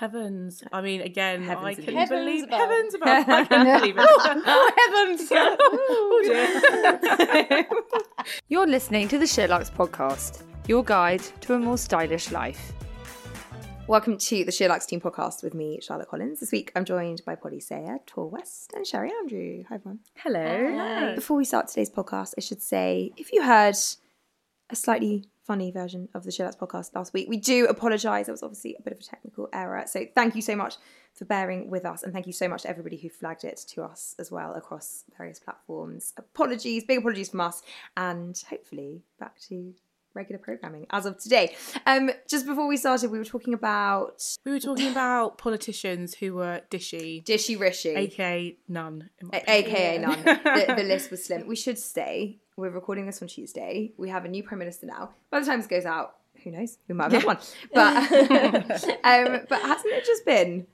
Heavens. Uh, I mean, again, Heavens I above. couldn't Heavens believe above. heavens above. I can't believe it. oh heavens! Oh, oh, You're listening to the SheerLuxe podcast, your guide to a more stylish life. Welcome to the SheerLuxe Team podcast with me, Charlotte Collins. This week I'm joined by Polly Sayer, Tor West, and Sherry Andrew. Hi, everyone. Hello. Before we start today's podcast, I should say if you heard a slightly funny version of the SheerLuxe podcast last week, we do apologise. There was obviously a bit of a technical error. So thank you so much for bearing with us, and thank you so much to everybody who flagged it to us as well across various platforms. Apologies, big apologies from us, and hopefully back to regular programming as of today. Um, just before we started, we were talking about We were talking about politicians who were dishy, Dishy Rishi. aka none. A- AKA none. the, the list was slim. We should say we're recording this on Tuesday. We have a new prime minister now. By the time this goes out, who knows? We might have one. But um, but hasn't it just been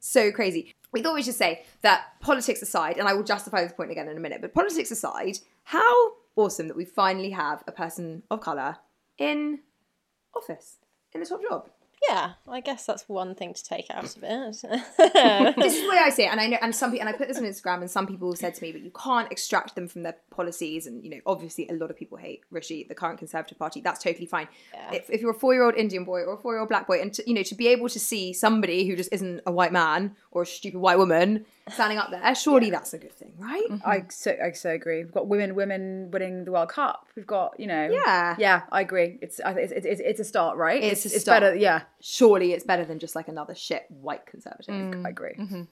so crazy? We thought we should say that politics aside, and I will justify this point again in a minute. But politics aside, how awesome that we finally have a person of color in office in the top job. Yeah, I guess that's one thing to take out of it. this is the way I see it, and I know, and some people, and I put this on Instagram, and some people have said to me, but you can't extract them from their policies, and you know, obviously, a lot of people hate Rishi, the current Conservative Party. That's totally fine. If, if you're a four-year-old Indian boy or a four-year-old black boy, and to, you know, to be able to see somebody who just isn't a white man or a stupid white woman standing up there, surely that's a good thing, right? Mm-hmm. I so I so agree. We've got women women winning the World Cup. We've got you know Yeah. yeah. I agree. It's I- it's it's, it's a start, right? It's a it's better. Yeah, Surely it's better than just like another shit white Conservative. Mm, I agree. Mm-hmm.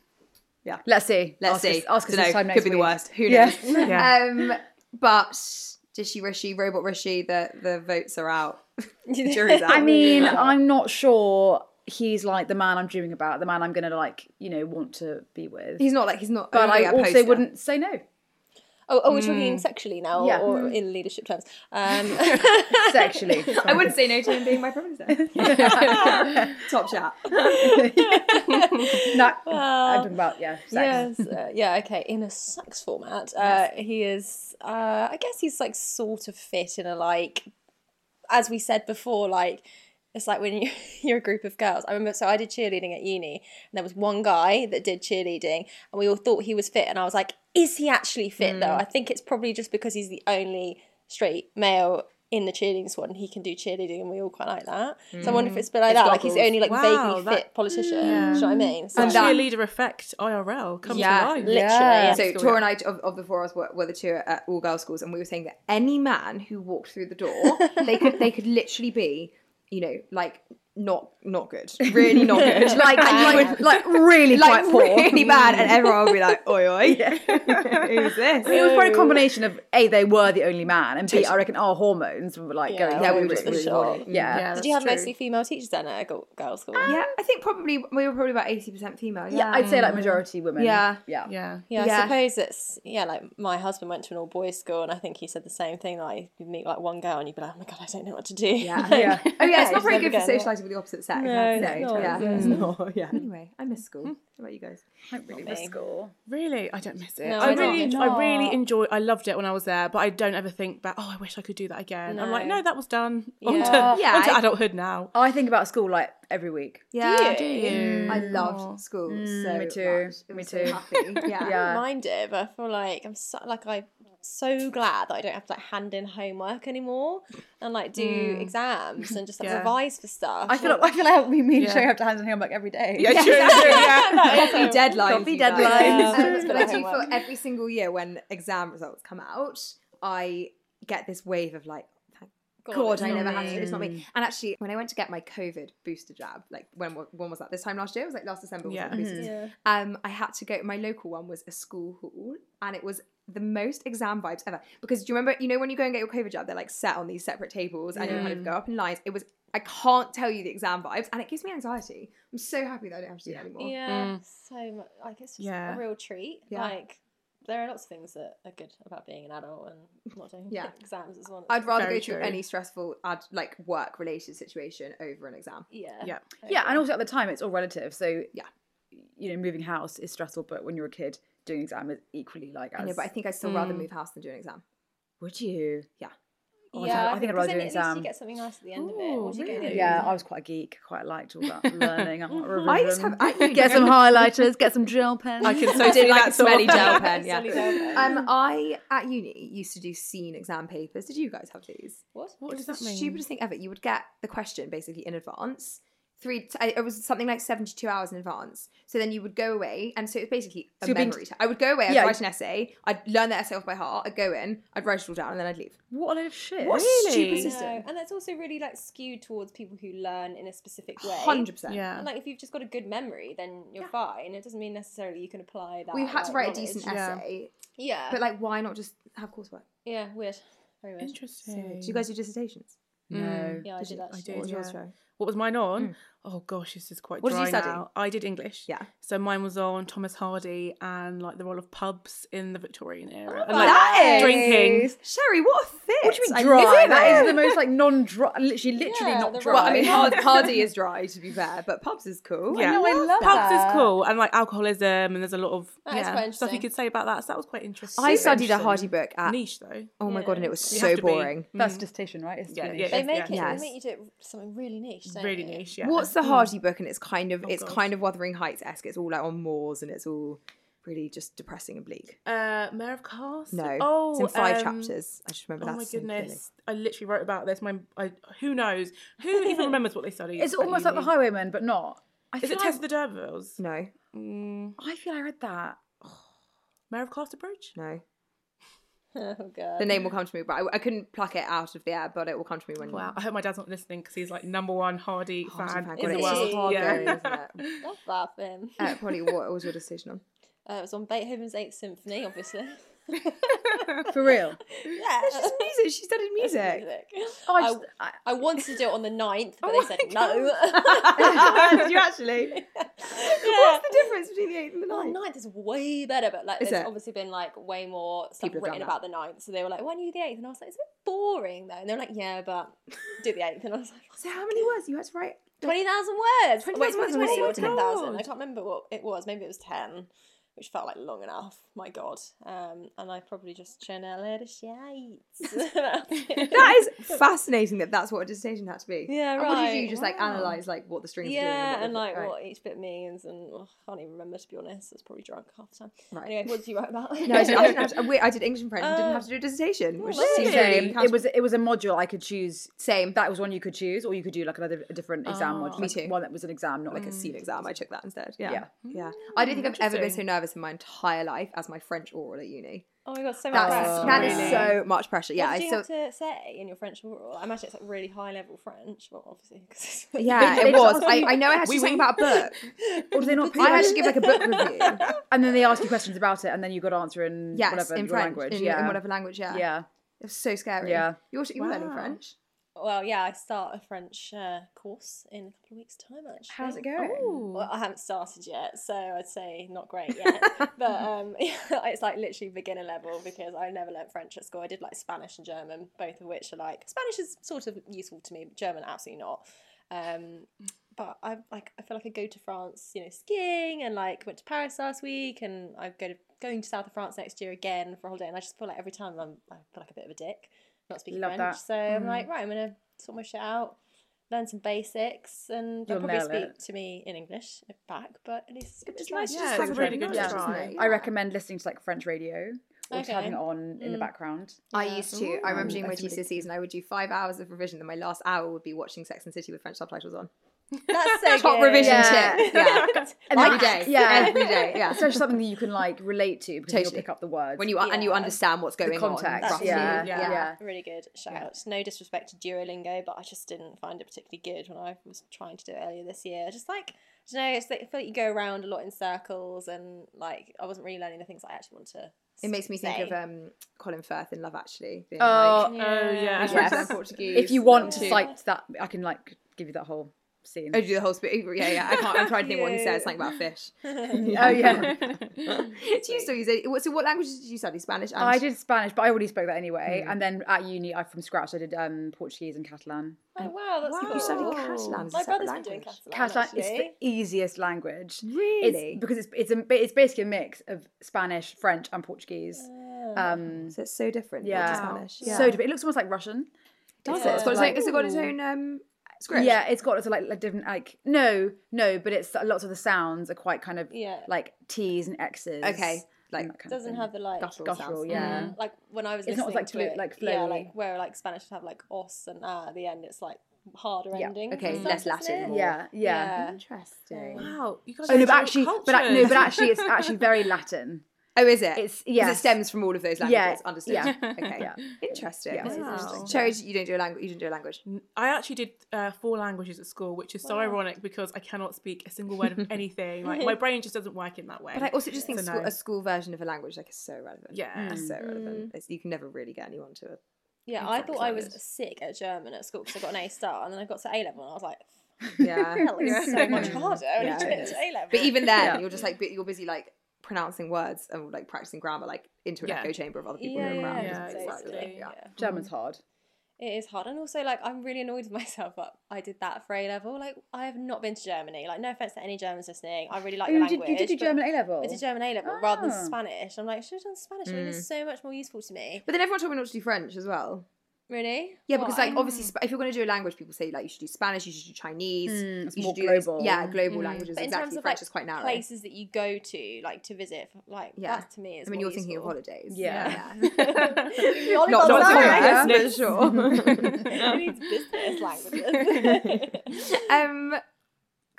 Yeah. Let's see. Let's ask see. Us, ask us Dunno, could be the worst. Who Yeah. knows? Yeah. Um, but Dishy Rishi, Robot Rishi, the the votes are out. I mean, I'm not sure he's like the man I'm dreaming about, the man I'm gonna like, you know, want to be with. he's not like he's not. but only I a also poster. wouldn't say no. oh, oh, we're talking sexually now, Yeah. or in leadership terms. Um, Sexually. I wouldn't say no to him being my prime minister. Top chat. no, I'm talking about yeah, sex. yes, uh, yeah, okay. In a sex format, uh, he is. Uh, I guess he's like sort of fit in a like, as we said before, like. It's like when you, you're a group of girls. I remember, so I did cheerleading at uni, and there was one guy that did cheerleading, and we all thought he was fit. And I was like, is he actually fit though? Mm. I think it's probably just because he's the only straight male in the cheerleading squad, and he can do cheerleading, and we all quite like that. So I wonder if mm. it's a bit like that, like he's the only like Wow, vaguely that- fit politician. Do you know what I mean? So, And that- Cheerleader effect IRL come Yeah. to life. literally, Yeah. yeah. So Tor and I of, of the four of us were, were the two at all girls schools, and we were saying that any man who walked through the door, they could they could literally be, you know, like not not good, really not good, like and you would like really like quite poor. really bad, and everyone would be like, oi oi, who's this? It was probably a combination of a they were the only man, and b I reckon our hormones were like Yeah, going. yeah, we were just it. the shock. Yeah. Yeah, Did you have true. mostly female teachers then at a girl- girls' school? Yeah, I think probably we were probably about eighty percent female. Yeah, yeah, I'd say like majority women. Yeah. yeah, Yeah. Yeah, Yeah. I suppose it's yeah. Like my husband went to an all boys school, and I think he said the same thing. Like you'd meet like one girl, and you'd be like, "Oh my god, I don't know what to do." Yeah. yeah. Oh yeah, it's not very good for socialising with the opposite sex. No, I'd it's not, yeah. it's mm. not, yeah. Anyway, I miss school. Hmm. How about you guys? I don't really miss school. Really, I don't miss it. No, I I really, don't. I really enjoy. I loved it when I was there, but I don't ever think back. Oh, I wish I could do that again. I'm like, No. no, that was done. On Yeah. to, Yeah, on to I- adulthood now. Oh, I think about school like every week. Yeah, Do you? I loved mm. school mm, so me too. much. It Me was so too. happy. Yeah. I don't mind it, but I feel like I'm so like I'm so glad that I don't have to like hand in homework anymore and like do exams and just like Yeah. revise for stuff. I feel like, I feel like me, me and Yeah. Shay have to hand in homework every day. Yeah, true, true, yeah. Coffee deadlines. Coffee you guys. deadlines. Um, but I do Homework. feel every single year when exam results come out, I get this wave of like, thank God, I never me. had to. It's not me. And actually, when I went to get my COVID booster jab, like when when was that? This time last year? It was like last December. Yeah. yeah. boosters. Yeah. Um, I had to go. My local one was a school hall, and it was the most exam vibes ever. Because do you remember? You know when you go and get your COVID jab, they're like set on these separate tables, and you kind of go up in lines. It was. I can't tell you the exam vibes, and it gives me anxiety. I'm so happy that I don't have to do that anymore. Yeah, so much. Like it's just Yeah. a real treat. Yeah. Like there are lots of things that are good about being an adult and not doing Yeah. exams as well. I'd rather Very go through true. any stressful, ad, like work related situation over an exam. yeah, Yeah. Yeah, and also at the time it's all relative. So Yeah. you know, moving house is stressful, but when you're a kid, doing exam is equally like. As, I know, but I think I'd still rather mm. move house than do an exam. would you? Yeah. Oh, yeah. think- I think I'd rather because do then an at least exam. you get something nice at the end of it. Ooh, What do you get? really? Yeah, I was quite a geek. Quite liked all that learning. and I used to have- I- revision. get some highlighters, get some gel pens. I can so I see did like a that sort smelly gel pen. Yeah. Smelly gel pen. Um, I at uni used to do seen exam papers. Did you guys have these? What? What does the that mean? stupidest thing ever. You would get the question basically in advance. Three, t- it was something like seventy-two hours in advance. So then you would go away, and so it was basically a So you're being- memory. t- I would go away. I'd Yeah. write an essay. I'd learn the essay off by heart. I'd go in. I'd write it all down, and then I'd leave. what a load of shit. What a Really? stupid No, and that's also really like skewed towards people who learn in a specific way. Hundred percent. Yeah. And like if you've just got a good memory, then you're fine. It doesn't mean necessarily you can apply that. We had to like, write a decent Yeah. essay, Yeah, but like, why not just have coursework? yeah, weird, very weird. Interesting. Do you guys do dissertations? No. Yeah, I did I actually. did. What was yours, yeah. Joe? What was mine on? Mm. Oh gosh, this is quite What did dry you study? now. I did English. Yeah. So mine was on Thomas Hardy and like the role of pubs in the Victorian era. Oh, and, Oh, like, that is- drinking. Sherry, what a fit! What do you mean dry? Is it that is the most like non-dry, literally, literally Yeah, not dry. Well, I mean, Hard- Hardy is dry to be fair, but pubs is cool. Yeah, know, I love pubs that. is cool and like alcoholism and there's a lot of That is yeah, stuff you could say about that. So that was quite interesting. I Super studied a. Hardy book at. niche though. Oh my god, and it was You so have be- boring. That's mm-hmm. dissertation, right? It's Yeah, yeah, They yeah. make it. Yes. They make you do it something really niche. Really they? niche. Yeah. What's the Hardy book? And it's kind of Oh, it's gosh. kind of Wuthering Heights esque. It's all like on moors, and it's all really just depressing and bleak. Uh, Mayor of Cast. No, Oh, it's in five um, chapters. I just remember that. Oh that. my so clearly. goodness! I literally wrote about this. My, I, who knows? Who even remembers what they studied? It's at almost like the Highwaymen, but not. I Is feel it like- Tess of the D'Urbervilles? No, Mm, I feel I read that. Mayor of Casterbridge? no. Oh god. The name will come to me, but I, I couldn't pluck it out of the air. But it will come to me when. Wow. I hope my dad's not listening because he's like number one Hardy, Hardy fan fan. in the Is world. he? Yeah. going, isn't it? Love that for him. Uh, probably what was your decision on? Uh, it was on Beethoven's Eighth Symphony, obviously. For real. yeah. Just music. She studied music. Oh, I, I, just, I, I wanted to do it on the 9th, but Oh they said no. Did you actually? What's the difference between the eighth and the Oh, ninth? ninth is way better, but like Is there's it? obviously been like way more stuff People written about the ninth. So they were like, "Why don't you do the eighth? And I was like, "It's a bit boring though." And they were like, "Yeah, but do the eighth. And I was like, So how many words you had to write? Twenty thousand words. 20,000 Wait, words, twenty oh or my ten thousand. I can't remember what it was. Maybe it was ten, which felt like long enough. My God. Um, and I probably just churned out a load of shades. That is fascinating. That that's what a dissertation had to be. Yeah, And what did you do? right. Just like Wow. analyze like what the strings are doing. Yeah, what and like right. what each bit means, and ugh, I can't even remember to be honest. I was probably drunk half the time. Right. Anyway, what did you write about? No, I didn't, I didn't have to. Wait, I did English and French. and didn't Oh. have to do a dissertation, which lovely. seems Really? very. It was it was a module I could choose. same. That was one you could choose, or you could do like another a different exam Oh. module. Me like too. One that was an exam, not like like a seen mm. exam. I took that instead. Yeah, Yeah. yeah. Mm, I don't think I've ever been so Interesting. Nervous in my entire life as my French oral at uni. Oh my god, so much That's pressure. that is Really? so much pressure. Yeah, what did I you so have to say in your French oral? I imagine it's like really high level French. Well, obviously, because yeah, it was. I, I know I had to Oui, oui. about a book. Or do they not? I had to give like a book review. and then they ask you questions about it, and then you got to answer in Yes, whatever in your French, language. in, yeah, in whatever language. Yeah, yeah. It was so scary. Yeah. You're, you're learning French. Well, yeah, I start a French uh, course in a couple of weeks' time. Actually, How's it going? Well, I haven't started yet, so I'd say not great yet. but um, it's like literally beginner level because I never learnt French at school. I did like Spanish and German, both of which are like Spanish is sort of useful to me, but German absolutely not. Um, but I like I feel like I go to France, you know, skiing and like went to Paris last week, and I go to going to south of France next year again for a holiday. And I just feel like every time I'm I feel like a bit of a dick, not speaking Love French. that. So I'm like, mm. right, I'm gonna sort my shit out learn some basics, and they'll You'll probably speak it. to me in English back. But at least it's, It's it's nice nice. Yeah, just it's a really good to knowledge, try. I recommend listening to like French radio or Okay. having it on in the mm. background. I used to. I remember doing my That's really GCSEs and I would do five hours of revision. Then my last hour would be watching Sex and City with French subtitles on. That's so Top good. revision Yeah. tip. Yeah. And Every. Yeah. Every day. Yeah. Especially something that you can like relate to because you'll pick up the words. When you and you understand what's going the context. on. roughly. yeah, Yeah. yeah. Really good shout. No disrespect to Duolingo, but I just didn't find it particularly good when I was trying to do it earlier this year. Just like, I don't know, it's like, I feel like you go around a lot in circles and like I wasn't really learning the things I actually want to. It makes me think say. of um, Colin Firth in Love Actually. Being Oh, like, Oh yeah. Yes. yes. Portuguese. If you want to cite that, I can like give you that whole scene. Oh, do the whole speech. Yeah, yeah. I can't. I'm trying to think what he says. Something about fish. Oh yeah. do you still use it? So, what languages did you study? Spanish. And I did Spanish, but I already spoke that anyway. Hmm. And then at uni, I from scratch, I did um, Portuguese and Catalan. Oh wow, that's Wow, cool. you studied Catalan My separate brother's been doing language. Catalan. Catalan is the easiest language. Really? It's, because it's it's a it's basically a mix of Spanish, French, and Portuguese. Um, So it's so different. yeah, to Spanish. Yeah. so different. It looks almost like Russian. does Yeah. it? It's got its Like- own, has got its own um, script? Yeah, it's got lots of like, like different like no no, but it's lots of the sounds are quite kind of Yeah. like T's and X's. Okay, like and that kind doesn't thing. have the like Guttural guttural, sounds. yeah. Mm. like when I was It's not listening like to flu- it, like yeah, like where like Spanish would have like os and ah at the end. It's like harder Yeah. ending. Okay, and less Latin, it? more- Yeah, yeah. Interesting. Wow, you guys. Oh no, but so actually, but no, but actually, it's actually very Latin. Oh, is it? It's- 'Cause yes. It stems from all of those languages. Yeah, languages. Understood. yeah, Okay. yeah. Interesting. Yeah. Wow. Sherry, you don't do a language. You didn't do a language. I actually did uh, four languages at school, which is so ironic because I cannot speak a single word of anything. Like my brain just doesn't work in that way. But I also just think So school, no. a school version of a language like is so relevant. Yeah. It's so relevant. It's, you can never really get anyone to it. Yeah, I thought I was sick at German at school because I got an A star, and then I got to A level, and I was like, Yeah. "Hell, it's so much harder when Yeah, you it get is. to A level." But even then, Yeah. you're just like you're busy like pronouncing words and like practicing grammar like into an Yeah. echo chamber of other people yeah, who are yeah, around. Yeah, totally, exactly. yeah. German's hard. It is hard, and also like I'm really annoyed with myself that I did that for A level. Like I have not been to Germany. Like no offense to any Germans listening, I really like Oh, the you did, language. you did do German A level. I did German A level rather than Ah. Spanish. I'm like, I should have done Spanish. I mean, it's so much more useful to me. But then everyone told me not to do French as well. Really? Yeah, because Why? like obviously, if you're going to do a language, people say like you should do Spanish, you should do Chinese, Mm, it's you more should do those- global. yeah, global languages. But in exactly. terms of French like is quite narrow. places that you go to, like to visit, like Yeah. that to me is. I mean, more you're thinking of holidays. Yeah. The Not not Sacks. Paris, for sure. Who needs business languages? um,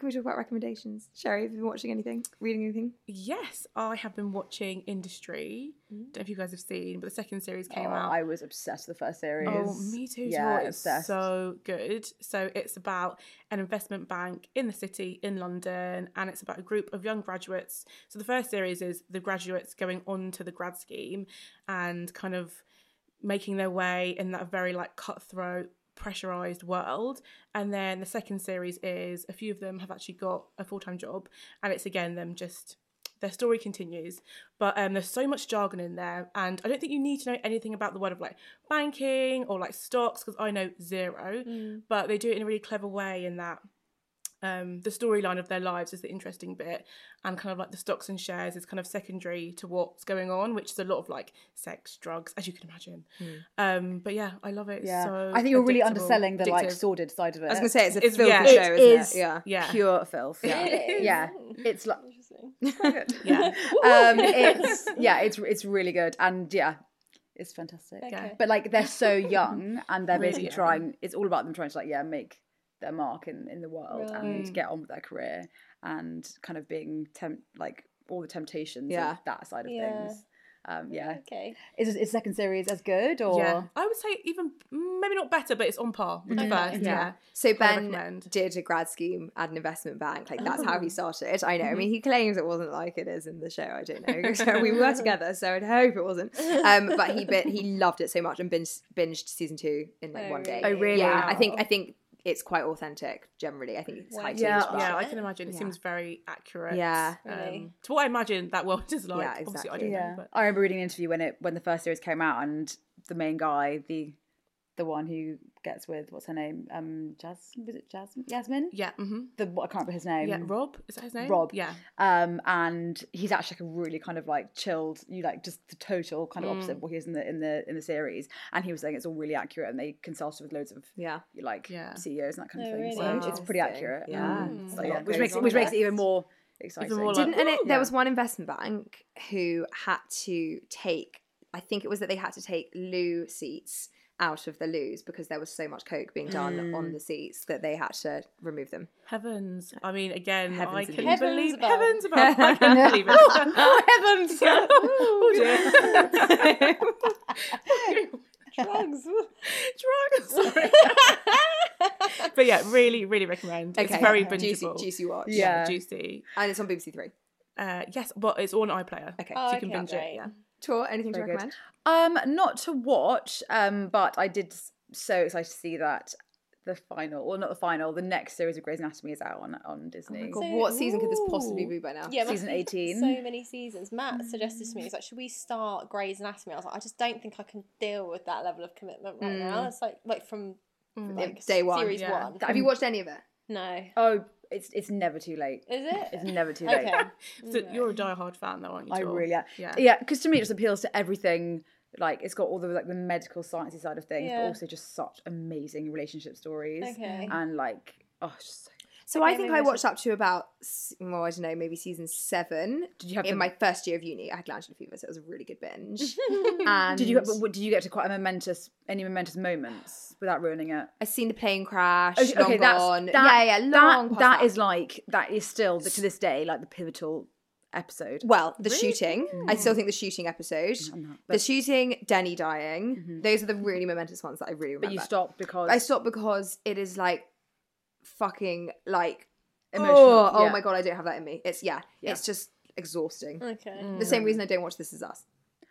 can we talk about recommendations? Sherry, have you been watching anything? Reading anything? Yes, I have been watching Industry. Mm. Don't know if you guys have seen, but the second series came Oh, out. I was obsessed with the first series. Oh, me too. Yeah, Yeah, it's obsessed. so good. So it's about an investment bank in the city in London, and it's about a group of young graduates. So the first series is the graduates going on to the grad scheme and kind of making their way in that very like cutthroat pressurized world. And then the second series is a few of them have actually got a full-time job and it's again them just their story continues. But um, there's so much jargon in there and i don't think you need to know anything about the world of like banking or like stocks because i know zero. But they do it in a really clever way in that um, the storyline of their lives is the interesting bit and kind of like the stocks and shares is kind of secondary to what's going on which is a lot of like sex drugs as you can imagine um, but yeah i love it It's Yeah, so I think you're really underselling the like sordid side of it. I was going to say it's a It's- filthy yeah. show, It isn't is it? Yeah. yeah pure filth. Yeah, Really? yeah. It's like yeah um, it's yeah, it's it's really good, and yeah, it's fantastic. Okay. But like they're so young, and they're basically young. trying. It's all about them trying to like yeah make their mark in in the world Right. and get on with their career and kind of being temp like all the temptations Yeah. of that side of Yeah. things. Um, yeah, Okay. is is second series as good or yeah i would say even mm, maybe not better but it's on par with the first yeah, So Ben recommend. did a grad scheme at an investment bank. Like that's how he Oh. started. I know. I mean, Mm-hmm. he claims it wasn't like it is in the show. I don't know. So we were together, so I'd hope it wasn't. Um, but he bit, he loved it so much and binged, binged season two in like Oh, one day. really? Oh, really? Yeah. I think I think it's quite authentic. Generally, I think it's high Yeah. tea, yeah i can imagine it seems very accurate Yeah. Really? um, to what i imagine that world is like Yeah, obviously i exactly. don't Yeah, know but I remember reading an interview when it when the first series came out, and the main guy, the the one who gets with what's her name, um, Jas was it Jasmine? Yasmin? yeah hmm The what I can't remember his name. yeah rob is that his name Rob. yeah Um, and he's actually like a really kind of like chilled, you like just the total kind of opposite of what he is in the in the in the series. And he was saying it's all really accurate, and they consulted with loads of Yeah. like Yeah. CEOs and that kind of Oh, thing. really? So it's pretty accurate. Yeah. Um, It's so yeah, which makes it which makes it even more exciting. more like- Didn't and it, Yeah. there was one investment bank who had to take I think it was that they had to take loo seats out of the loos because there was so much coke being done on the seats that they had to remove them. Heavens. I mean, again, Heavens I can Heavens believe above. heavens above. I can believe it. oh heavens! oh dear. Drugs. Drugs. Sorry. but yeah, really, really recommend. It's Okay, very juicy, bingeable. juicy watch. Yeah. juicy. and it's on BBC Three. Uh, yes, but it's on iPlayer. Okay. Oh, so you can okay, binge it. Yeah. Tor, anything Very to good. recommend? Um, not to watch, um, but I did so excited to see that the final, or not the final, the next series of Grey's Anatomy is out on on Disney. God, So- what season could this possibly be by now? Yeah, Season 18. So many seasons. Matt suggested to me, he's like, should we start Grey's Anatomy? I was like, I just don't think I can deal with that level of commitment right now. It's like like from like Day one, series yeah. one. Have you watched any of it? No. Oh, it's it's never too late. Is it? It's never too late. Okay. So you're a diehard fan, though, aren't you? I Tor? really am. Yeah. Yeah, because to me it just appeals to everything. Like it's got all the like the medical sciencey side of things, Yeah. but also just such amazing relationship stories. Okay. And like, oh, it's just so So I think I watched up to about, well, I don't know, maybe season seven. Did you have in my first year of uni? I had glandular fever, so it was a really good binge. and Did you did you get to quite a momentous any momentous moments without ruining it? I seen the plane crash. Okay, long okay, gone. that, yeah, yeah, long. That, that is like that is still to this day like the pivotal episode. Well, the shooting. I mm. still think the shooting episode. Not, the shooting, Denny dying. Mm-hmm. Those are the really momentous ones that I really remember. But you stopped because I stopped because it is like fucking like oh, Emotional, Oh, oh yeah. my god, I don't have that in me. It's yeah, Yeah. it's just exhausting. Okay. Mm. The same reason I don't watch This Is Us.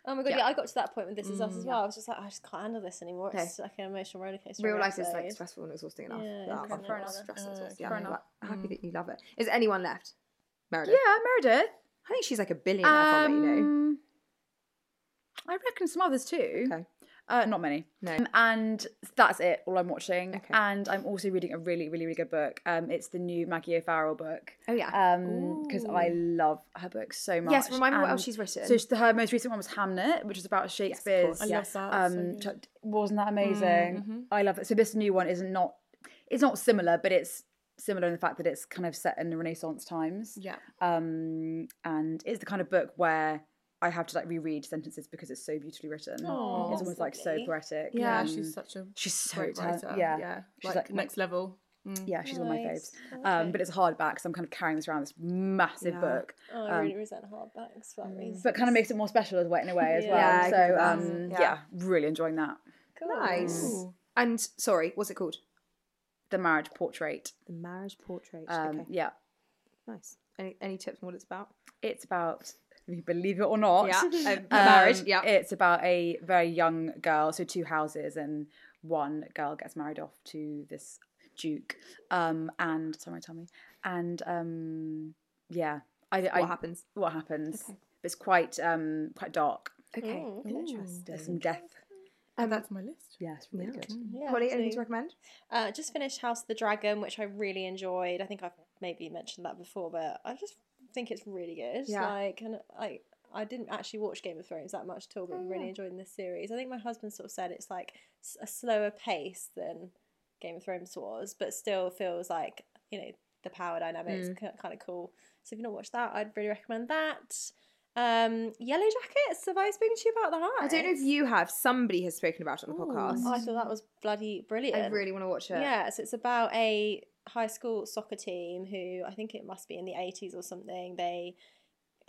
Oh my god, Yeah. yeah. I got to that point with This Is Us as mm. well. I was just like, I just can't handle this anymore. It's like an emotional roller coaster. Real life is like stressful and exhausting enough. Yeah, That incredible. fair enough. Fair Stress and enough. exhausting. Fair I'm enough. like, happy that mm. you love it. Is anyone left? Meredith. yeah, Meredith. I think she's like a billionaire from it, you know. Um, I reckon some others too. Okay. Uh, not many. No. Um, and that's it. All I'm watching. Okay. And I'm also reading a really, really, really good book. Um, it's the new Maggie O'Farrell book. Oh yeah. Um, because I love her book so much. Yes, remind me what else she's written. So she- her most recent one was Hamnet, which is about Shakespeare's. I love that. Um, so. Mm-hmm. wasn't that amazing? I love it. So this new one isn't not. It's not similar, but it's similar in the fact that it's kind of set in the Renaissance times. yeah. Um, and it's the kind of book where I have to like reread sentences because it's so beautifully written. Aw, it's almost like so poetic. Yeah, Um, she's such a she's so great talented. writer. Yeah, yeah, She's like, like next level. Mm. yeah, she's one of my Nice. faves. Um, but it's a hardback, so I'm kind of carrying this around this massive Yeah. book. Oh, I really resent hardbacks for that reason. But kind of makes it more special as well in a way as Yeah, well. I so um, Yeah. yeah. really enjoying that. cool. Nice. Ooh. And sorry, what's it called? The marriage portrait. The Marriage Portrait. Um, okay. Yeah, Nice. Any any tips on what it's about? it's about believe it or not. Yeah, um, marriage, yeah. It's about a very young girl, so two houses, and one girl gets married off to this duke. Um, and sorry, tell me. And um, yeah, I, I What happens? What happens? It's quite um quite dark. Okay. Ooh. Interesting. There's some death. And that's my list. Yeah, it's really good. Yeah, Holly, anything to recommend? Uh, just finished House of the Dragon, which I really enjoyed. I think I've maybe mentioned that before, but I just think it's really good. Yeah. Like, and I I didn't actually watch Game of Thrones that much at all, but I'm really enjoying this series. I think my husband sort of said it's like a slower pace than Game of Thrones was, but still feels like you know the power dynamics kind of cool. So if you've not watched that, I'd really recommend that. Um, Yellow Jackets. Have I spoken to you about that? I don't know if you have. Somebody has spoken about it on the podcast. Oh, I thought that was bloody brilliant. I really want to watch it. Yeah, so it's about a high school soccer team who I think it must be in the eighties or something. They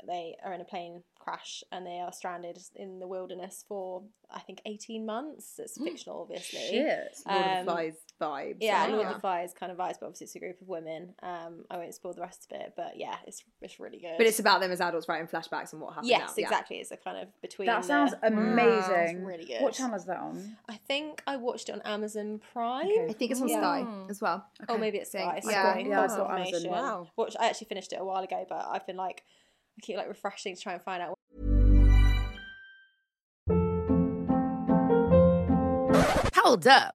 they are in a plane crash and they are stranded in the wilderness for I think eighteen months. It's fictional, obviously. Shit. Lord of Um, the Flies vibes. Yeah, Oh, Lord of the Flies kind of vibes, but obviously it's a group of women. Um, I won't spoil the rest of it, but yeah, it's it's really good. But it's about them as adults writing flashbacks and what happened. yes, now. Yeah. exactly. It's a kind of between. That sounds the- amazing. It's really good. What channel is that on? I think I watched it on Amazon Prime. Okay. I think it's on Yeah. Sky as well. Oh, maybe it's Think- Sky. yeah, Sorry, yeah, I false saw Amazon. information. Wow. Watch, I actually finished it a while ago, but I've been like, I keep like refreshing to try and find out. Hold up.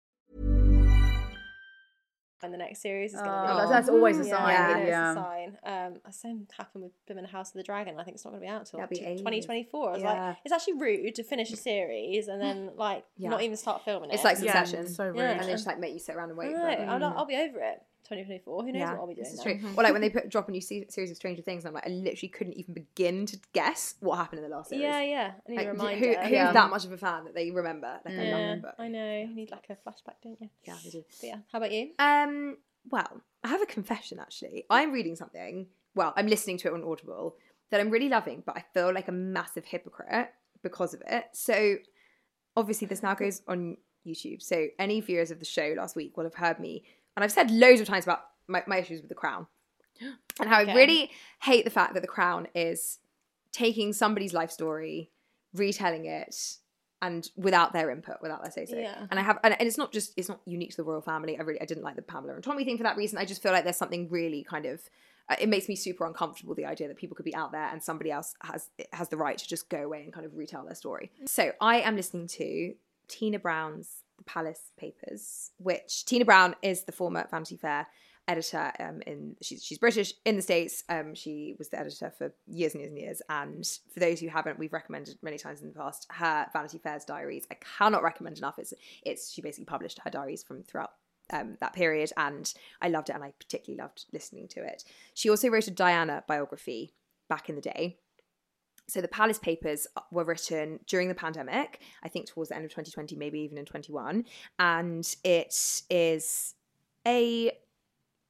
And the next series is going to Oh, be. that's- that's always a sign, I know, yeah. it's a sign. Um, the same happened with Bim and House of the Dragon. I think it's not going to be out till That'd be t- ages. 2024. I was Yeah. like, it's actually rude to finish a series and then like Yeah. not even start filming it. It's like Yeah, Succession. so rude. Yeah. And they just like make you sit around and I wait know, forever. I'll, I'll be over it. 2024. Who knows what I'll be doing? this is true. Or like when they put drop a new se- series of Stranger Things, and I'm like, I literally couldn't even begin to guess what happened in the last series. Yeah, yeah. I need Like, a who, reminder. who's yeah. that much of a fan that they remember? Like I Yeah, them, but I know. You need like a flashback, don't you? yeah, they do. But yeah. How about you? Um, well, I have a confession actually. I'm reading something. Well, I'm listening to it on Audible that I'm really loving, but I feel like a massive hypocrite because of it. So, obviously, this now goes on YouTube. So, any viewers of the show last week will have heard me, and I've said loads of times about my, my issues with The Crown and how Okay. I really hate the fact that The Crown is taking somebody's life story, retelling it. And without their input, without their say so, Yeah. and I have, and, and it's not just it's not unique to the royal family. I really I didn't like the Pamela and Tommy thing for that reason. I just feel like there's something really kind of uh, it makes me super uncomfortable the idea that people could be out there and somebody else has has the right to just go away and kind of retell their story. So I am listening to Tina Brown's The Palace Papers, which Tina Brown is the former Vanity Fair editor um, in she's, she's british in the states. Um, she was the editor for years and years and years. And for those who haven't we've recommended many times in the past her vanity fair's diaries. I cannot recommend enough. It's it's she basically published her diaries from throughout um, that period. And i loved it and i particularly loved listening to it. She also wrote a diana biography back in the day so the palace papers were written during the pandemic i think towards the end of 2020 maybe even in 21 and it is a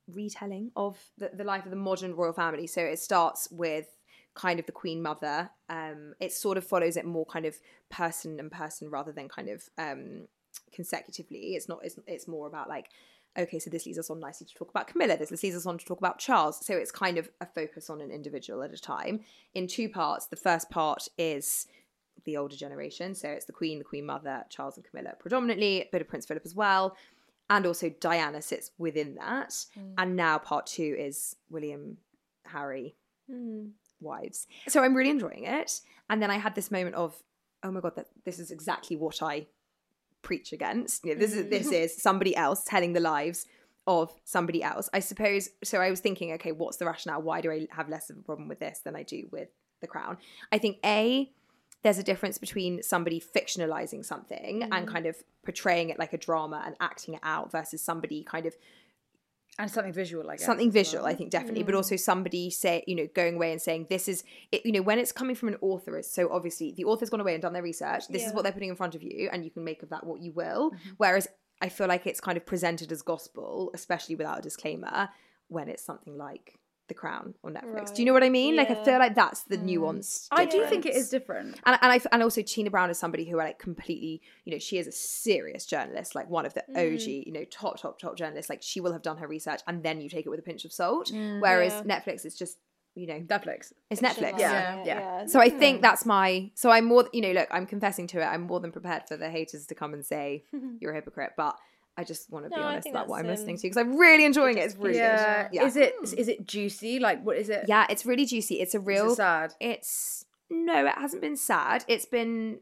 retelling of the, the life of the modern royal family. So it starts with kind of the queen mother. Um, it sort of follows it more kind of person and person rather than kind of um, consecutively. It's not. It's, it's more about like. Okay, so this leads us on nicely to talk about Camilla. This leads us on to talk about Charles. So it's kind of a focus on an individual at a time in two parts. The first part is the older generation. So it's the Queen, the Queen Mother, Charles and Camilla predominantly, a bit of Prince Philip as well. And also Diana sits within that. Hmm. And now part two is William, Harry, hmm. wives. So I'm really enjoying it. And then I had this moment of, oh my God, that this is exactly what I preach against. You know, this is this mm-hmm. is somebody else telling the lives of somebody else. I suppose so I was thinking, okay, what's the rationale? Why do I have less of a problem with this than I do with the crown? I think A, there's a difference between somebody fictionalizing something and mm-hmm. kind of portraying it like a drama and acting it out versus somebody kind of and something visual, I guess. something as well. visual i think definitely. But mm. also somebody say you know going away and saying this is it you know when it's coming from an author so obviously the author's gone away and done their research. This is what they're putting in front of you and you can make of that what you will. Mm-hmm. Whereas i feel like it's kind of presented as gospel especially without a disclaimer when it's something like the crown on netflix do you know what i mean like i feel like that's the mm. nuance I do think it is different. and and I and also Tina Brown is somebody who I like completely, you know, she is a serious journalist, like one of the OG, mm. you know, top top top journalists. Like she will have done her research, and then you take it with a pinch of salt. Mm, Whereas Yeah. Netflix is just, you know, Netflix. it's Netflix. Yeah, Yeah, yeah. So I think that's my. So I'm more, you know, look, I'm confessing to it. I'm more than prepared for the haters to come and say you're a hypocrite, but. I just want to be No, honest about what I'm that's, listening um, to because I'm really enjoying it. It's really Yeah. good. Yeah. Is it hmm. is it juicy? Like what is it? Yeah, it's really juicy. It's a real it sad? It's no, it hasn't been sad. It's been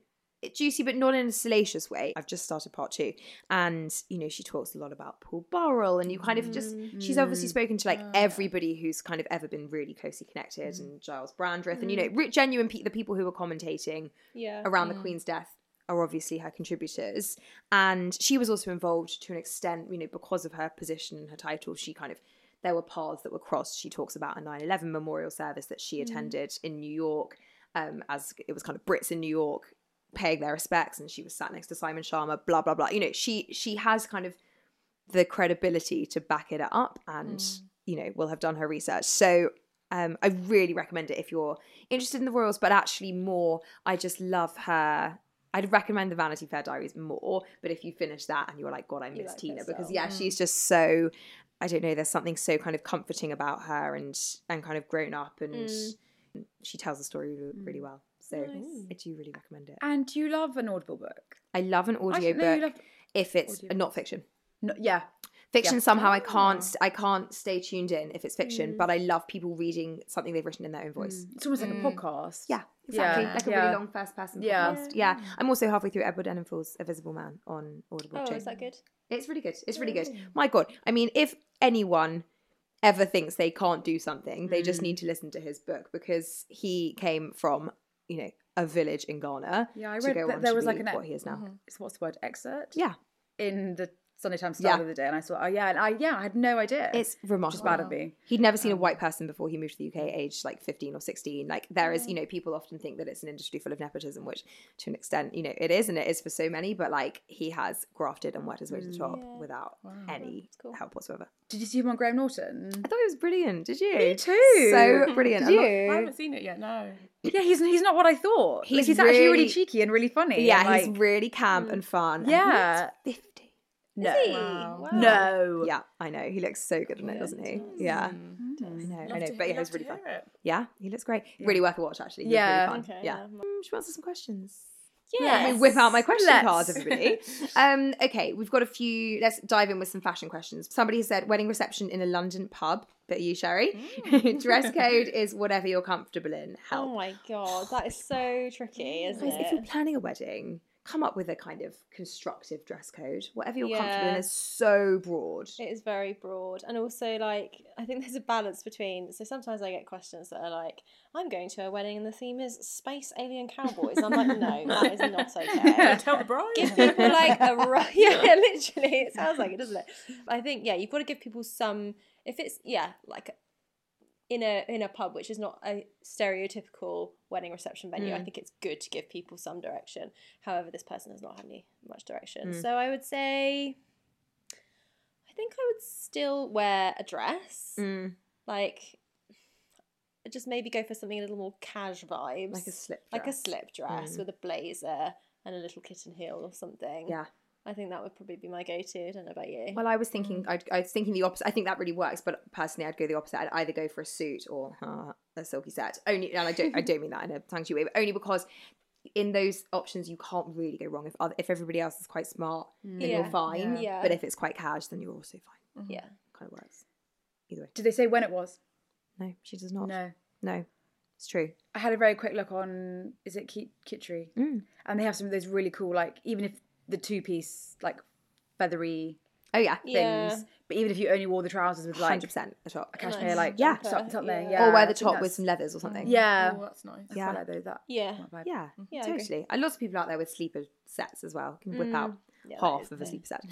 juicy, but not in a salacious way. I've just started part two, and you know she talks a lot about Paul Burrell, and you kind of just she's obviously mm-hmm. spoken to like everybody who's kind of ever been really closely connected, mm. and Giles Brandreth, and you mm-hmm. know re- genuine pe- the people who were commentating Yeah. around the mm. Queen's death are obviously her contributors. And she was also involved to an extent, you know, because of her position and her title, she kind of there were paths that were crossed. She talks about a 9-11 memorial service that she attended in New York, um, as it was kind of Brits in New York paying their respects, and she was sat next to Simon Schama, blah blah blah. You know, she she has kind of the credibility to back it up and you know will have done her research so um, i really recommend it if you're interested in the royals but actually more i just love her I'd recommend the Vanity Fair Diaries more, but if you finish that and you're like, God, I miss like Tina because yeah, she's just so I don't know, there's something so kind of comforting about her and and kind of grown up and Mm. she tells the story really well. So I do really recommend it. And do you love an audible book? I love an I didn't know you audiobook loved- if it's audio- not fiction. No, yeah. Fiction Yeah. somehow I Oh. can't I can't stay tuned in if it's Mm. fiction, but I love people reading something they've written in their own voice. It's almost like a podcast. Yeah, exactly. Yeah. Like a Yeah. really long first person podcast. Yeah. I'm also halfway through Edward Enninful's A Visible Man on Audible. Oh, too. is that good? It's really good. It's really good. My God. I mean, if anyone ever thinks they can't do something, they Mm. just need to listen to his book because he came from, you know, a village in Ghana. Yeah, I read go that there was like an what he is now. It's what's the word excerpt? Yeah. In the Sunday Times Star Yeah. the other day, and I saw. Oh yeah, and I yeah, I had no idea. It's just remarkable. bad of me. He'd never seen a um, white person before he moved to the UK, aged like 15 or 16. Like, there is, you know, people often think that it's an industry full of nepotism, which to an extent, you know, it is, and it is for so many, but like, he has grafted and worked his way to the top without any help whatsoever. Did you see him on Graham Norton? I thought it was brilliant. Did you? Me too. So brilliant. Did I'm not- I haven't seen it yet. No. Yeah, he's he's not what I thought. Like, He's He's, actually really really- cheeky and really funny. Yeah, and, he's really camp mm. and fun. Yeah. he's 50. No, Wow. no. Yeah, I know. He looks so good in it, doesn't he? Yeah. I know, I know. to- But yeah, it love was really fun. it. Yeah, he looks great. Really worth a watch, actually. He Yeah. Really fun. Okay, yeah. yeah. Mm, should we answer some questions? Yeah. Let me whip out my question Let's. cards, everybody. um, okay, we've got a few. Let's dive in with some fashion questions. Somebody said wedding reception in a London pub. But you, Sherry, dress code is whatever you're comfortable in. Help. Oh my god, that is so tricky, isn't Guys, if you're planning a wedding, come up with a kind of constructive dress code. Whatever you're comfortable in is so broad. It is very broad, and also like I think there's a balance between. So sometimes I get questions that are like, "I'm going to a wedding and the theme is space alien cowboys." I'm like, no, that is not okay. Tell the bride. give people like a right yeah literally it sounds like it doesn't it i think yeah you've got to give people some if it's yeah like in a in a pub which is not a stereotypical wedding reception venue i mm. think it's good to give people some direction. However this person has not had any much direction. Mm. So i would say i think i would still wear a dress. Mm, like just maybe go for something a little more cash vibes. Like a slip like a dress. slip dress mm. with a blazer and a little kitten heel or something. Yeah. I think that would probably be my go-to. I don't know about you. Well, I was thinking, I'd, I was thinking the opposite. I think that really works, but personally, I'd go the opposite. I'd either go for a suit or uh, a silky set. Only, and I don't, I don't mean that in a tongue way, but only because in those options you can't really go wrong. If other, if everybody else is quite smart, then Yeah. you're fine. Yeah. But if it's quite cash, then you're also fine. yeah. Kind of works. Either way. Did they say when it was? No, she does not. No. no, it's true. I had a very quick look on is it Kit- Kitchery, Mm. and they have some of those really cool like even if the two piece like feathery Oh yeah, things, Yeah. but even if you only wore the trousers with like hundred percent a top. a cashmere Nice like Yeah. something, something Yeah. yeah, or wear the top with some leathers or something. yeah, Oh, that's nice. Yeah. quite like those that Yeah. Yeah, Yeah, I agree. totally. And lots of people out there with sleeper sets as well. Can whip mm. out Yeah, half of a sleeper set.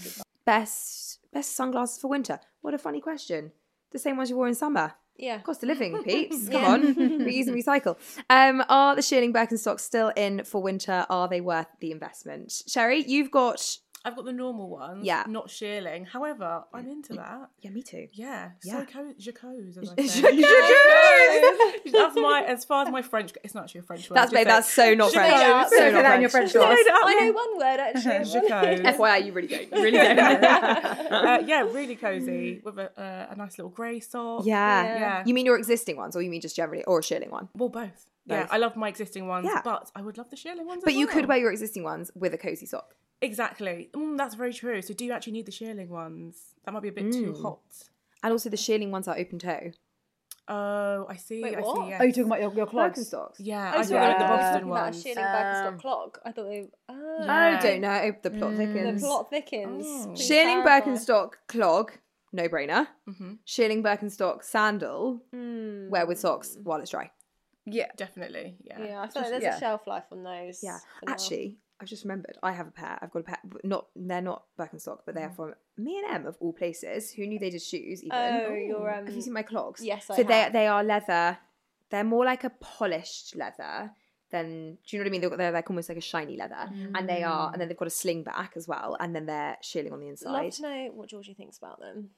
Best best sunglasses for winter. What a funny question. The same ones you wore in summer. Yeah. Cost of living, peeps. Come on, reuse and recycle. Um, are the Shearling Birkenstocks still in for winter? Are they worth the investment? Sherry, you've got. I've got the normal ones. Yeah. Not shearling. However, I'm into that. Yeah, me too. Yeah. Yeah. So co- jacos, as I say. Jacos! That's my as far as my French. It's not actually a French word. That's just babe, that's so not French. Jacos. So Say not that in your French. French class. I know one word actually. Jacos. FYI, you really don't. You really don't. uh, yeah, really cozy with a, uh, a nice little grey sock. yeah. Yeah. You mean your existing ones, or you mean just generally, or a Shearling one? Well, both. Yeah, I love my existing ones, Yeah. but I would love the shearling ones. But as you well. could wear your existing ones with a cozy sock. Exactly. Mm, that's very true. So, do you actually need the shearling ones? That might be a bit too Mm. hot. And also the shearling ones are open toe. Oh, I see. Wait, I what? see. Yes. Oh, you talking about your, your clogs? Birkenstocks. Yeah, I I thought thought you like were the talking Boston about a ones. shearling Birkenstock clog. I thought they. Oh, Yeah. I don't know. The plot Mm. thickens. the plot thickens. Oh. Please Shearling clarify. Birkenstock clog, no brainer. Mm-hmm. Shearling Birkenstock sandal, Mm. wear with socks while it's dry. Yeah. Definitely. Yeah. Yeah, I feel like there's yeah. a shelf life on those. Yeah. Actually, I've just remembered. I have a pair. I've got a pair. Not they're not Birkenstock, but they Mm. are from me and M of all places. Who knew they did shoes? Even. Oh, your um. have you seen my clogs? yes, I So they have. they are leather. They're more like a polished leather than. Do you know what I mean? They're, they're like almost like a shiny leather, and they are. And then they've got a sling back as well, and then they're shearling on the inside. Love to know what Georgie thinks about them.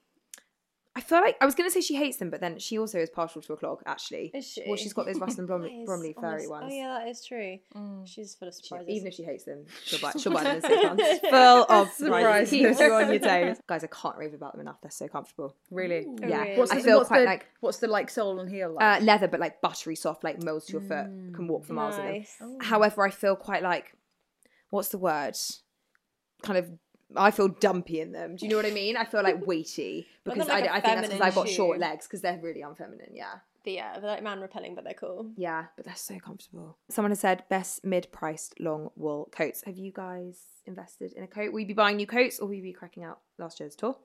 I feel like I was going to say she hates them, but then she also is partial to a clog. Actually, Is she? Well, she's got those Russell and Bromley, That is Bromley furry honest- ones. Oh yeah, that is true. She's full of She- surprises. even if she hates them, she'll buy, she'll buy them in six months. Full of surprises. Keeps you on your toes. Guys, I can't rave about them enough. They're so comfortable. Really? Yeah. really? What's I the, feel what's quite the, like what's the like sole and heel like? uh, leather, but like buttery soft, like molds to your foot. Can walk for miles in them. Nice. However, I feel quite like, what's the word? Kind of. I feel dumpy in them. Do you know what I mean? I feel like weighty because not like I, a I think that's because I've got short legs because they're really unfeminine. Yeah. But yeah, they're like man repelling, but they're cool. Yeah, but they're so comfortable. Someone has said best mid-priced long wool coats. Have you guys invested in a coat? Will you be buying new coats or will you be cracking out last year's tour?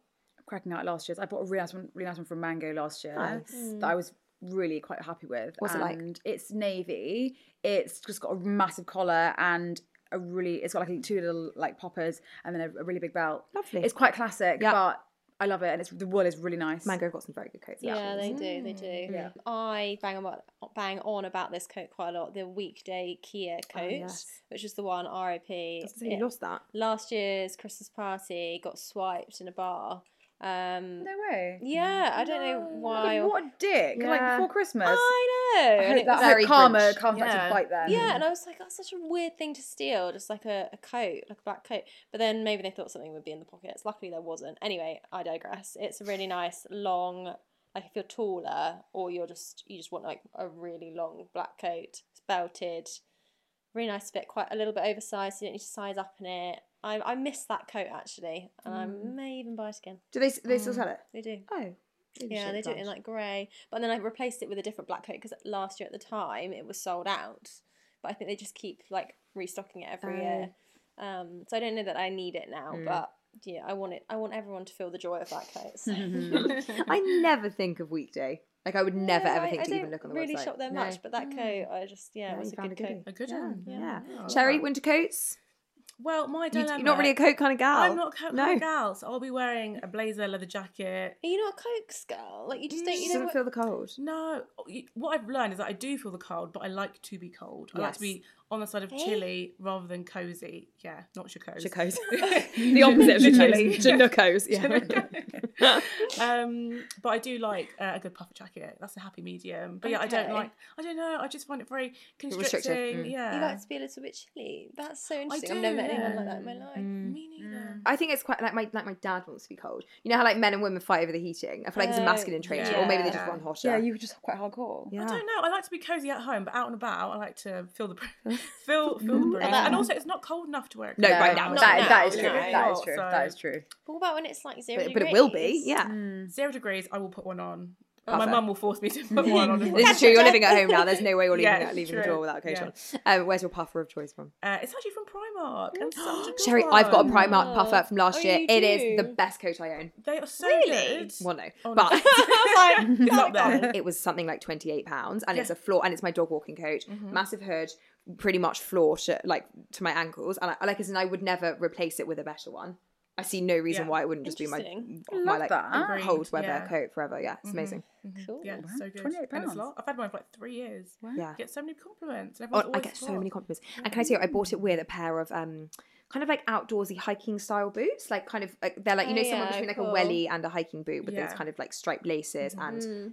cracking out last year's. I bought a really nice one, really nice one from Mango last year Nice. Mm. that I was really quite happy with. What's it like? It's navy. It's just got a massive collar and a really. It's got like two little like poppers and then a, a really big belt. Lovely. It's quite classic, Yeah. but I love it, and it's the wool is really nice. Mango have got some very good coats. Yeah, actually. they do. They do. Mm. Yeah. I bang on bang on about this coat quite a lot. The weekday Kia oh, coat, Oh, yes. which is the one RIP. Doesn't say you lost that. last year's Christmas party got swiped in a bar. Um, No way. yeah, I don't know why. or- What a dick! Like before Christmas. I know. I hope that was- I hope very karma Grinch. comes back Yeah. to bite them. Yeah, and I was like, that's such a weird thing to steal, just like a, a coat, like a black coat. But then maybe they thought something would be in the pockets. Luckily, there wasn't. Anyway, I digress. It's a really nice, long, like if you're taller or you're just, you just want like a really long black coat. It's belted, really nice fit, quite a little bit oversized, so you don't need to size up in it. I, I miss that coat actually, and I mm. may even buy it again. Do they they still mm, sell it? They do. Oh. Yeah, they do it in like grey. But then I replaced it with a different black coat because last year at the time it was sold out. But I think they just keep like restocking it every year. Oh. Um, so I don't know that I need it now, mm. but yeah, I want it. I want everyone to feel the joy of that coat. So. I never think of weekday. Like I would never Yeah, ever I- think I to even look on the really website. shop there No. much, but that coat, I just yeah, Yeah, it was a good a coat. A good one. Yeah. Oh, Sherry, wow. winter coats. Well, my You, dilemma. you're not really a coat kind of gal. I'm not a coat No. kind of gal, so I'll be wearing a blazer, leather jacket. Are you not a Cokes girl? Like you just mm, don't. She You doesn't don't. feel the cold. No, what I've learned is that I do feel the cold, but I like to be cold. I like to be on the side of chilly rather than cozy. Yeah, not chacos. Chacos. the opposite of chili. Chinookos. Yeah. um, but I do like uh, a good puffer jacket. That's a happy medium. But yeah, I don't like. I don't know. I just find it very constricting. mm. Yeah, You like to be a little bit chilly. That's so interesting. do, I've never met anyone like that in my life. me neither. I think it's quite like my like my dad wants to be cold. You know how like men and women fight over the heating. I feel like it's a Oh, masculine trait, or maybe they just yeah. run hotter. Yeah, you were just quite hardcore. Yeah. I don't know. I like to be cozy at home, but out and about, I like to feel the feel feel the breeze. And also, it's not cold enough to wear. a No, coat. right now Not that, now, that is true. it's that is true. so- That is true. But what about when it's like zero But, but it will be. degrees? Yeah. Zero degrees, I will put one on. Love my mum will force me to put one on. This is true. You're living at home now. There's no way you're leaving, Yeah, it, leaving the true. door without a coat Yeah. on. Um, where's your puffer of choice from? Uh, it's actually from Primark. And such a Sherry, I've got a one. Primark puffer from last Oh, year. you It is the best coat I own. They are so Really? good. Well, no, Oh, no. but it's up there. it was something like twenty eight pounds, and it's a floor, and it's my dog walking coat, massive hood, pretty much floor to like to my ankles, and I like as in I would never replace it with a better one. I see no reason Yeah. why it wouldn't just be my my like that. cold weather Yeah. coat forever. Yeah, it's amazing. Cool. Yeah, it's so good. £28. A lot. I've had mine for like three years. Yeah. I get so many compliments. Oh, I always get so many compliments. And can I tell you, I bought it with a pair of um, kind of like outdoorsy hiking style boots, like kind of like they're like you Oh, know somewhere yeah, between like cool. a welly and a hiking boot with those kind of like striped laces. And Mm.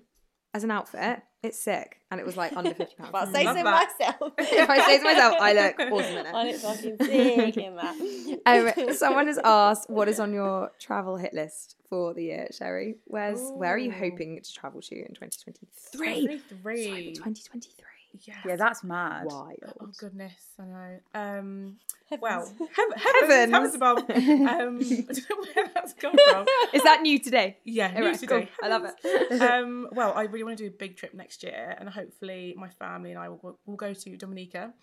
As an outfit, it's sick, and it was like under fifty pounds. But pounds. say Love so that. myself. if I say to myself, I look awesome in I it. look fucking sick in that. Um, someone has asked, what is on your travel hit list for the year, Sherry? Where's where are you hoping to travel to in 2023? Three. Sorry, 2023. Yes. Yeah, that's mad. Wild. Oh goodness, I know. Um, Heavens. well, heaven, heavens, Heavens. heavens above. Um, I don't know where that's come from. Is that new today? Yeah, All new right, today. cool. I love it. um, well, I really want to do a big trip next year, and hopefully my family and I will, will go to Dominica,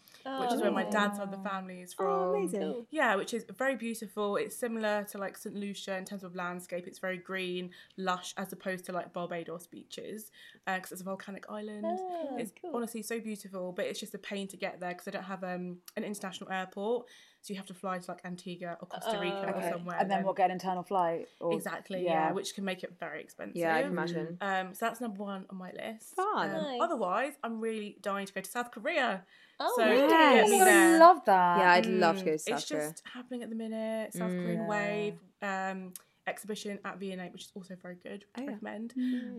which is where my dad's side of the family is from. Oh, amazing. Yeah, which is very beautiful. It's similar to like St Lucia in terms of landscape. It's very green, lush, as opposed to like Barbados beaches, because it's a volcanic island. Oh, it's cool. honestly so beautiful, but it's just a pain to get there because they don't have um, an international airport. So you have to fly to like Antigua or Costa Rica or Okay. somewhere. And then we'll get an internal flight. Or, Exactly, yeah. which can make it very expensive. Yeah, I can imagine. Um, so that's number one on my list. Fun. Um, Nice. Otherwise, I'm really dying to go to South Korea. Oh, so really? get me I love that. Yeah, I'd love to go to Mm, South It's Korea. just happening at the minute. South Korean wave. Um, exhibition at V&A, which is also very good. Oh, yeah. recommend.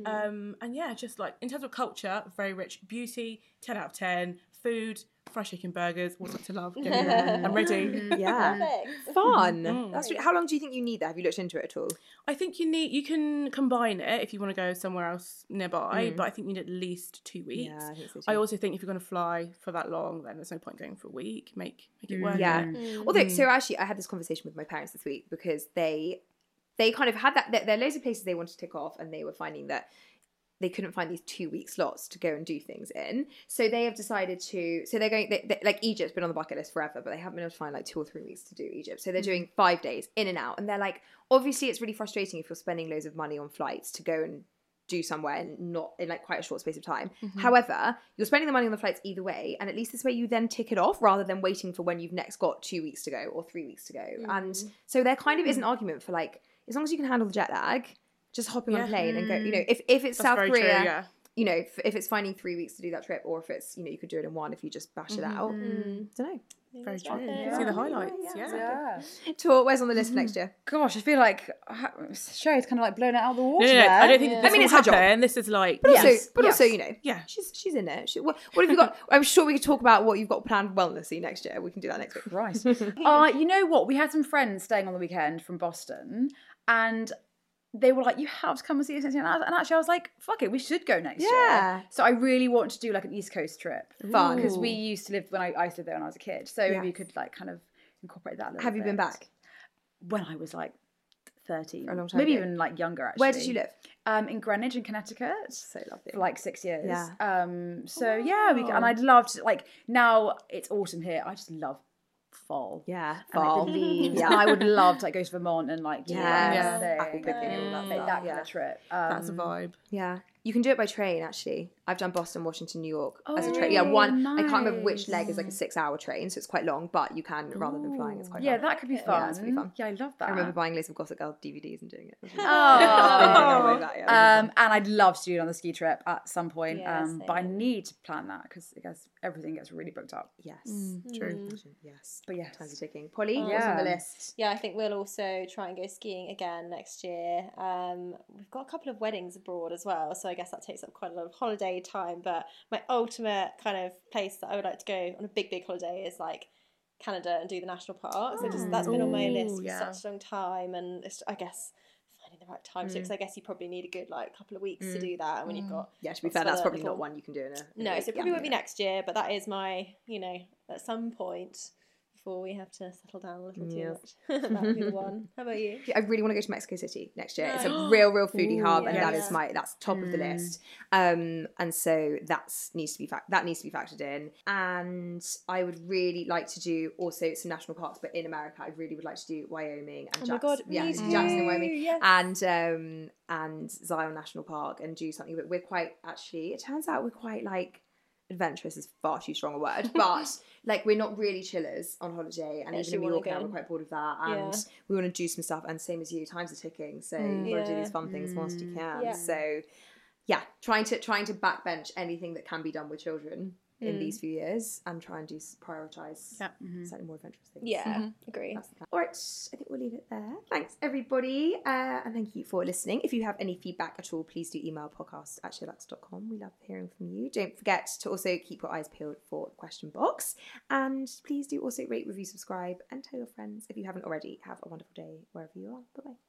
Um, and yeah, just like in terms of culture, very rich. Beauty, ten out of ten. Food, fried chicken burgers. What's not to love? Get me. I'm ready. Yeah. Fun. Mm. That's re- how long do you think you need that? Have you looked into it at all? I think you need you can combine it if you want to go somewhere else nearby, but I think you need at least two weeks. Mm. Yeah, I think so I also think if you're going to fly for that long, then there's no point going for a week. Make make it work. Yeah. it. Although, so actually, I had this conversation with my parents this week because they they kind of had that. There, there are loads of places they wanted to tick off, and they were finding that they couldn't find these two week slots to go and do things in. So they have decided to. So they're going. They, they, like Egypt's been on the bucket list forever, but they haven't been able to find like two or three weeks to do Egypt. So they're hmm. doing five days in and out, and they're like, obviously, it's really frustrating if you're spending loads of money on flights to go and do somewhere and not in like quite a short space of time. Mm-hmm. However, you're spending the money on the flights either way, and at least this way you then tick it off rather than waiting for when you've next got two weeks to go or three weeks to go. And mm-hmm. so there kind of is an argument for like as long as you can handle the jet lag, just hopping on a plane and go. You know, mm. if if it's That's South Korea, true, yeah. you know, if, if it's finding three weeks to do that trip, or if it's you know you could do it in one if you just bash it out. Mm-hmm. Mm. Mm. Don't know. Very true. See the highlights. Yeah. Yeah. Tour, where's on the list for next mm-hmm. year? Gosh, I feel like uh, Sherry's kind of like blown it out of the water. No, no, no. I don't think this I mean, will it's her job. happen. This is like But also, yes, but also, yes. you know, Yeah. she's she's in it. She, what, what have you got? I'm sure we could talk about what you've got planned wellnessy next year. We can do that next week. Right. uh, you know what? We had some friends staying on the weekend from Boston, and they were like, "You have to come and see us." next year." And actually, I was like, "Fuck it, we should go next Yeah. year." So I really want to do like an East Coast trip, Fun. because we used to live when I, I used to live there when I was a kid. So maybe you could like kind of incorporate that. A little Have you been back? when I was like thirteen, For a long time maybe ago. even like younger. Actually, Where did you live? Um, in Greenwich, in Connecticut. So lovely. For like six years. Yeah. Um. So yeah, we and I'd love to like now it's autumn here. I just love fall. Yeah, And, like, fall. the leaves. Yeah. I would love to like go to Vermont and like do Yes. that Yeah. kind of thing, Apple picking and all that um, that yeah. kind of trip. That's a Um, vibe. Yeah. You can do it by train, actually. I've done Boston, Washington, New York as a Oh, train. Yeah, one. I can't remember which leg is like a six-hour train, so it's quite long. But you can rather than flying, it's quite. Yeah, fun. that could be fun. Yeah, it's pretty fun. Yeah, I love that. I remember buying loads of Gossip Girl DVDs and doing it. It was really Oh. Yeah, Um, and I'd love to do it on the ski trip at some point. Yeah, um, but I need to plan that because it gets everything gets really booked up. yes, True. yes. But yes. times are ticking. Polly, what's on the Yeah. list? Yeah, I think we'll also try and go skiing again next year. Um, we've got a couple of weddings abroad as well, so I guess that takes up quite a lot of holiday time. But my ultimate kind of place that I would like to go on a big, big holiday is like Canada and do the national parks. So just that's been on my mm. list for yeah. such a long time, and it's, I guess finding the right time to because mm. I guess you probably need a good like couple of weeks to mm. do that. And when you've got Yeah, to be fair, that's probably little- not one you can do in a. in no, week. so it probably Yeah. won't be next year, but that is my, you know, at some point before we have to settle down a little too Yeah. much. that would be the one. How about you? I really want to go to Mexico City next year. It's a real, real foodie hub, and that is my that's top of the list. Um, and so that's needs to be fact that needs to be factored in. And I would really like to do also some national parks, but in America, I really would like to do Wyoming and Oh my Jackson, God, yeah, me Jackson, too, Wyoming, yes. and um, and Zion National Park, and do something. But we're quite actually. It turns out we're quite like adventurous is far too strong a word, but like we're not really chillers on holiday, and Actually even in wanna Mallorca now we're quite bored of that, and Yeah. we want to do some stuff. And same as you, times are ticking, so mm, you got to do these fun things whilst you mm, can. Yeah. So yeah, trying to trying to backbench anything that can be done with children in mm. these few years, and try and do prioritize Yeah. Mm-hmm. slightly more adventurous things. Yeah, mm-hmm. agree. That's the plan. All right, I think we'll leave it there. Thanks, everybody. Uh, and thank you for listening. If you have any feedback at all, please do email podcast at sheerluxe.com. We love hearing from you. Don't forget to also keep your eyes peeled for the question box. And please do also rate, review, subscribe, and tell your friends if you haven't already. Have a wonderful day wherever you are. Bye bye.